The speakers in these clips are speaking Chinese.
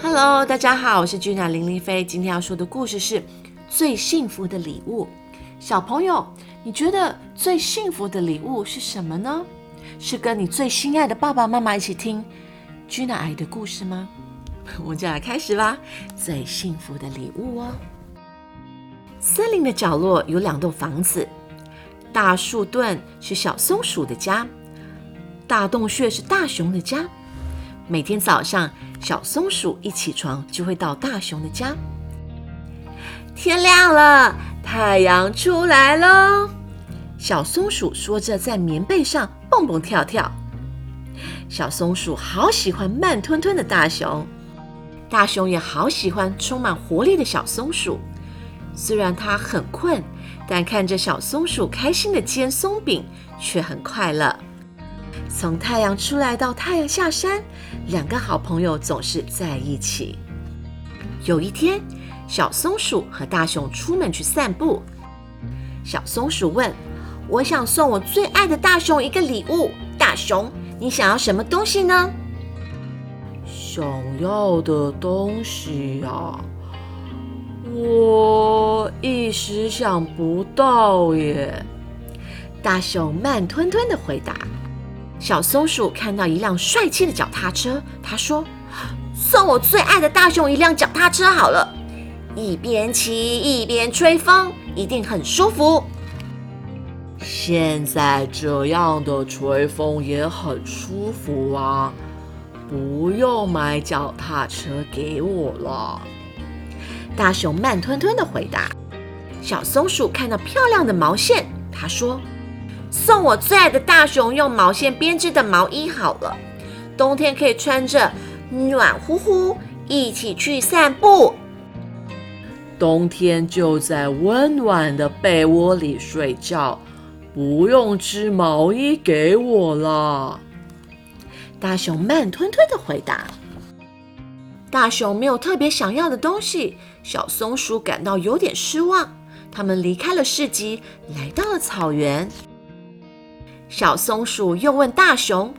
Hello，大家好，我是君娜林丽菲。今天要说的故事是最幸福的礼物。小朋友，你觉得最幸福的礼物是什么呢？是跟你最心爱的爸爸妈妈一起听君娜阿姨的故事吗？我们就来开始吧。最幸福的礼物哦。森林的角落有两栋房子，大树墩是小松鼠的家，大洞穴是大熊的家。每天早上，小松鼠一起床就会到大熊的家。天亮了，太阳出来喽！小松鼠说着，在棉被上蹦蹦跳跳。小松鼠好喜欢慢吞吞的大熊，大熊也好喜欢充满活力的小松鼠。虽然它很困，但看着小松鼠开心的煎松饼，却很快乐。从太阳出来到太阳下山，两个好朋友总是在一起。有一天，小松鼠和大熊出门去散步。小松鼠问：“我想送我最爱的大熊一个礼物。大熊，你想要什么东西呢？”想要的东西呀，我一时想不到耶。大熊慢吞吞的回答。小松鼠看到一辆帅气的脚踏车，他说：“送我最爱的大熊一辆脚踏车好了，一边骑一边吹风，一定很舒服。”现在这样的吹风也很舒服啊，不用买脚踏车给我了。大熊慢吞吞的回答。小松鼠看到漂亮的毛线，他说。送我最爱的大熊用毛线编织的毛衣好了，冬天可以穿着暖乎乎，一起去散步。冬天就在温暖的被窝里睡觉，不用织毛衣给我了。大熊慢吞吞的回答。大熊没有特别想要的东西，小松鼠感到有点失望。他们离开了市集，来到了草原。小松鼠又问大熊：“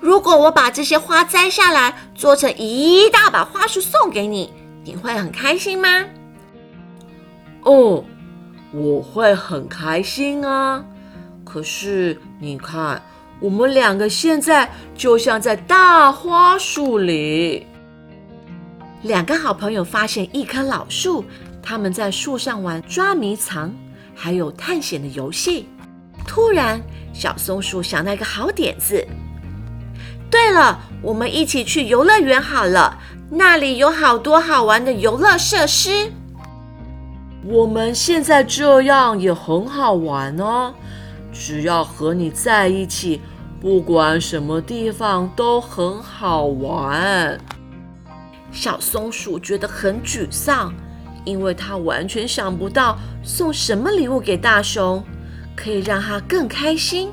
如果我把这些花摘下来，做成一大把花束送给你，你会很开心吗？”“哦，我会很开心啊！可是你看，我们两个现在就像在大花树里。”两个好朋友发现一棵老树，他们在树上玩抓迷藏，还有探险的游戏。突然，小松鼠想到一个好点子。对了，我们一起去游乐园好了，那里有好多好玩的游乐设施。我们现在这样也很好玩哦，只要和你在一起，不管什么地方都很好玩。小松鼠觉得很沮丧，因为它完全想不到送什么礼物给大熊。可以让他更开心。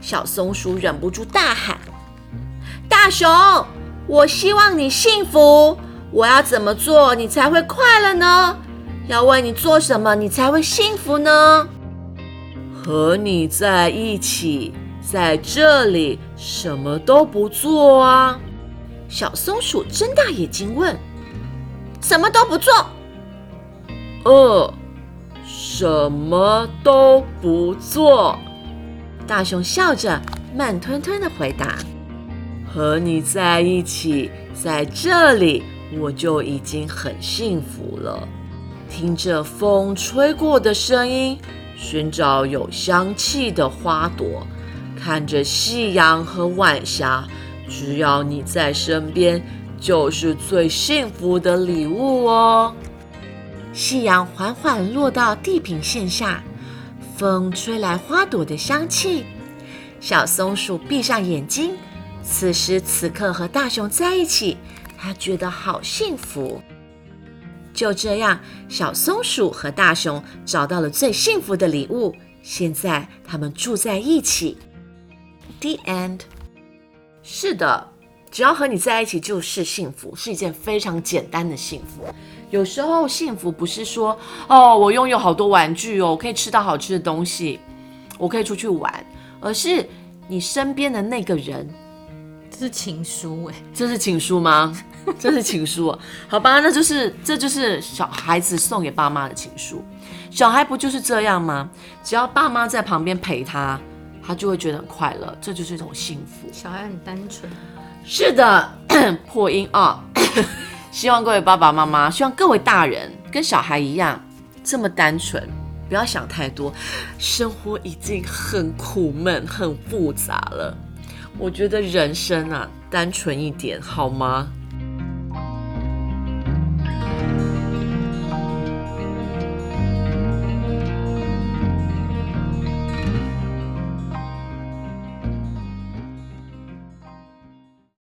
小松鼠忍不住大喊：“大熊，我希望你幸福。我要怎么做你才会快乐呢？要为你做什么你才会幸福呢？”和你在一起，在这里什么都不做啊！小松鼠睁大眼睛问：“什么都不做？”呃。什么都不做，大熊笑着慢吞吞的回答：“和你在一起，在这里我就已经很幸福了。听着风吹过的声音，寻找有香气的花朵，看着夕阳和晚霞，只要你在身边，就是最幸福的礼物哦。”夕阳缓缓落到地平线下，风吹来花朵的香气。小松鼠闭上眼睛，此时此刻和大熊在一起，它觉得好幸福。就这样，小松鼠和大熊找到了最幸福的礼物。现在，他们住在一起。The end。是的。只要和你在一起就是幸福，是一件非常简单的幸福。有时候幸福不是说哦，我拥有好多玩具哦，我可以吃到好吃的东西，我可以出去玩，而是你身边的那个人这是情书哎，这是情书吗？这是情书啊？好吧，那就是这就是小孩子送给爸妈的情书。小孩不就是这样吗？只要爸妈在旁边陪他，他就会觉得很快乐，这就是一种幸福。小孩很单纯。是的，破音啊！希望各位爸爸妈妈，希望各位大人跟小孩一样这么单纯，不要想太多。生活已经很苦闷、很复杂了，我觉得人生啊，单纯一点好吗？